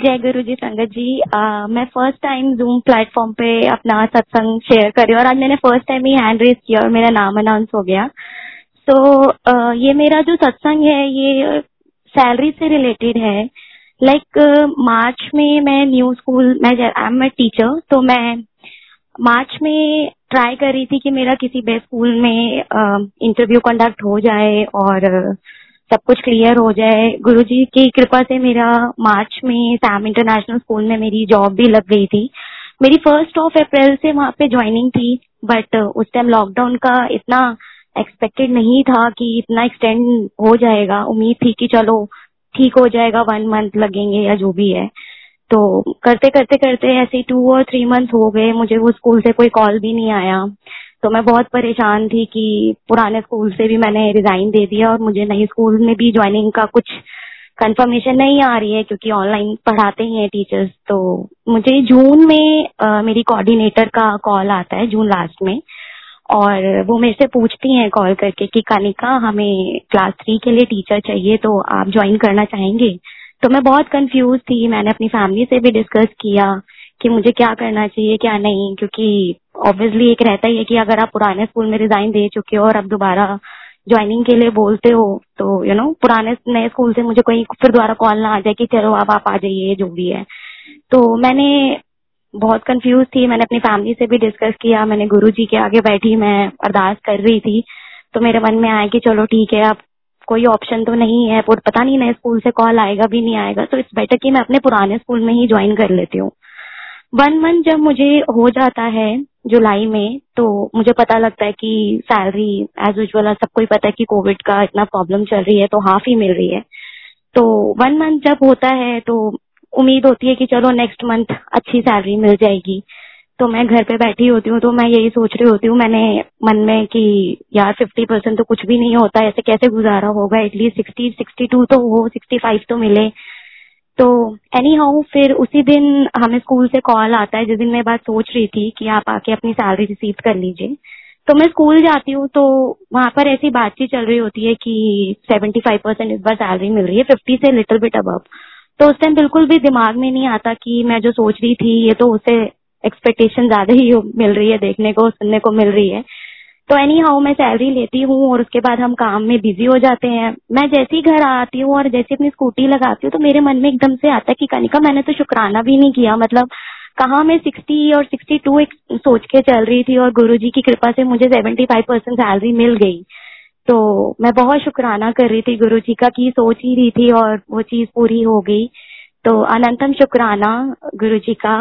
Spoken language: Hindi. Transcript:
जय गुरु जी संगत जी आ, मैं फ़र्स्ट टाइम जूम प्लेटफॉर्म पे अपना सत्संग शेयर करी और आज मैंने फ़र्स्ट टाइम ही हैंड रेस किया और मेरा नाम अनाउंस हो गया। तो so, ये मेरा जो सत्संग है ये सैलरी से रिलेटेड है। लाइक like, मार्च में मैं न्यू स्कूल मैं आई एम ए टीचर तो मैं मार्च में ट्राई कर रही थी कि मेरा किसी बेस्ट स्कूल में इंटरव्यू कंडक्ट हो जाए और सब कुछ क्लियर हो जाए। गुरुजी की कृपा से मेरा मार्च में सैम इंटरनेशनल स्कूल में मेरी जॉब भी लग गई थी। मेरी फ़र्स्ट ऑफ़ अप्रैल से वहाँ पे ज्वाइनिंग थी बट उस टाइम लॉकडाउन का इतना एक्सपेक्टेड नहीं था कि इतना एक्सटेंड हो जाएगा। उम्मीद थी कि चलो, ठीक हो जाएगा वन मंथ लगेंगे या जो भी है। तो करते करते करते ऐसे टू और थ्री मंथ हो गए। मुझे वो स्कूल से कोई कॉल भी नहीं आया। तो मैं बहुत परेशान थी कि पुराने स्कूल से भी मैंने रिजाइन दे दिया और मुझे नई स्कूल में भी ज्वाइनिंग का कुछ कंफर्मेशन नहीं आ रही है क्योंकि ऑनलाइन पढ़ाते ही हैं टीचर्स तो मुझे जून में आ, मेरी कोऑर्डिनेटर का कॉल आता है जून लास्ट में। और वो मेरे से पूछती हैं कॉल करके कि कनिका हमें क्लास थ्री के लिए टीचर चाहिए तो आप ज्वाइन करना चाहेंगे? तो मैं बहुत कंफ्यूज थी। मैंने अपनी फैमिली से भी डिस्कस किया कि मुझे क्या करना चाहिए क्या नहीं क्योंकि ऑब्वियसली एक रहता ही है कि अगर आप पुराने स्कूल में रिजाइन दे चुके हो और अब दोबारा ज्वाइनिंग के लिए बोलते हो तो यू नो पुराने नए स्कूल से मुझे कोई फिर दोबारा कॉल ना आ जाए कि चलो अब आप आ जाइए जो भी है। तो मैंने बहुत कंफ्यूज थी, मैंने अपनी फैमिली से भी डिस्कस किया, मैंने गुरु जी के आगे बैठी, मैं अरदास कर रही थी। तो मेरे मन में आया कि चलो ठीक है, अब कोई ऑप्शन तो नहीं है पता नहीं नए स्कूल से कॉल आएगा भी नहीं आएगा तो इट्स बेटर कि मैं अपने पुराने स्कूल में ही ज्वाइन कर लेती हूँ। वन मंथ जब मुझे हो जाता है जुलाई में तो मुझे पता लगता है कि सैलरी एज यूजल सबको ही पता है कि कोविड का इतना प्रॉब्लम चल रही है तो हाफ़ ही मिल रही है। तो वन मंथ जब होता है तो उम्मीद होती है कि चलो नेक्स्ट मंथ अच्छी सैलरी मिल जाएगी। तो मैं घर पे बैठी होती हूँ तो मैं यही सोच रही होती हूँ, मैंने मन में कि यार फिफ्टी परसेंट तो कुछ भी नहीं होता, ऐसे कैसे गुजारा होगा? एटलीस्ट सिक्सटी सिक्सटी टू तो हो सिक्सटी फाइव तो मिले। तो एनी हाउ फिर उसी दिन हमें स्कूल से कॉल आता है। जिस दिन मैं बात सोच रही थी कि आप आके अपनी सैलरी रिसीव कर लीजिए। तो मैं स्कूल जाती हूँ तो वहाँ पर ऐसी बातचीत चल रही होती है कि सेवेंटी फाइव परसेंट इस बार सैलरी मिल रही है फिफ्टी से लिटिल बिट अब तो उस टाइम बिल्कुल भी दिमाग में नहीं आता कि मैं जो सोच रही थी, ये तो उससे एक्सपेक्टेशन ज़्यादा ही मिल रही है, देखने को, सुनने को मिल रही है। तो एनी हाउ मैं सैलरी लेती हूँ और उसके बाद हम काम में बिज़ी हो जाते हैं। मैं जैसे ही घर आती हूँ और जैसे अपनी स्कूटी लगाती हूँ तो मेरे मन में एकदम से आता है कि कनिका मैंने तो शुक्राना भी नहीं किया। मतलब कहा मैं सिक्सटी और सिक्सटी टू एक सोच के चल रही थी और गुरु जी की कृपा से मुझे सेवेंटी फाइव परसेंट सैलरी मिल गई। तो मैं बहुत शुक्राना कर रही थी गुरु जी का कि सोच ही रही थी और वो चीज़ पूरी हो गई। तो अनंतम शुक्राना गुरु जी का।